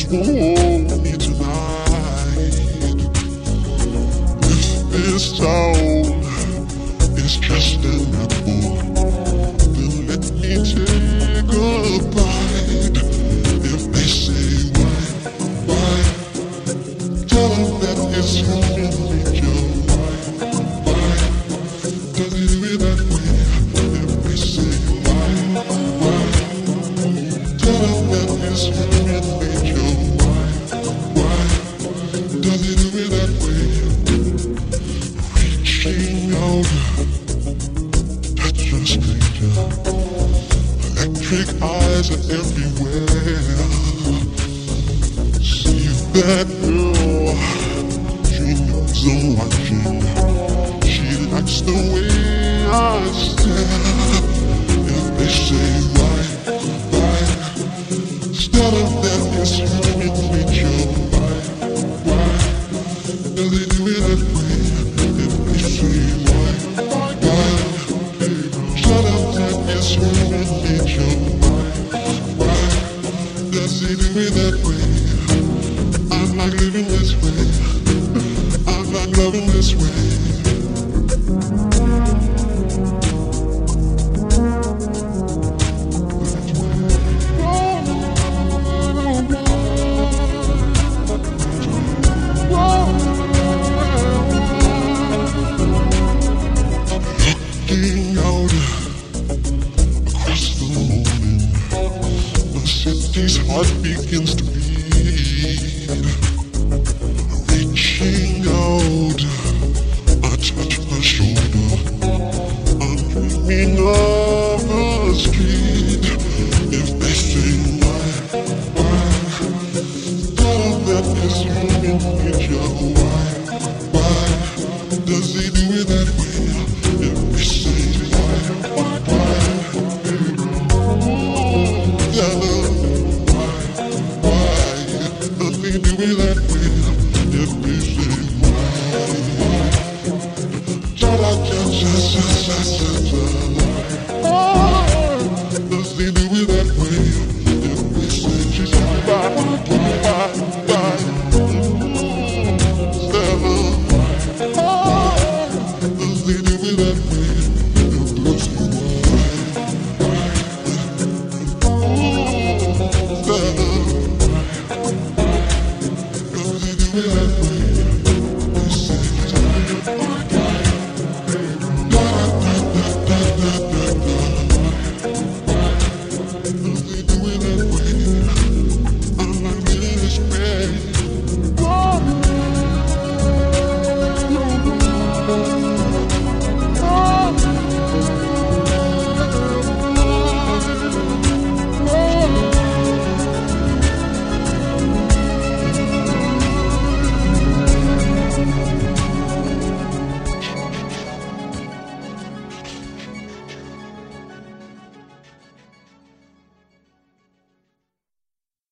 hold me tonight. If this town is just an apple, then let me take a bite. If they say why, why, tell them that it's human does it do it that way? Reaching out, touch a stranger. Electric eyes are everywhere. See that girl, she knows I'm watching. She likes the way I stare. It that way? I'm living this way. I'm not loving this way. Heart begins to beat. Reaching out, I touch my shoulder. I'm dreaming of a street. If they say why, why, tell them it's human nature. Why, why, does it cha cha cha cha cha cha cha.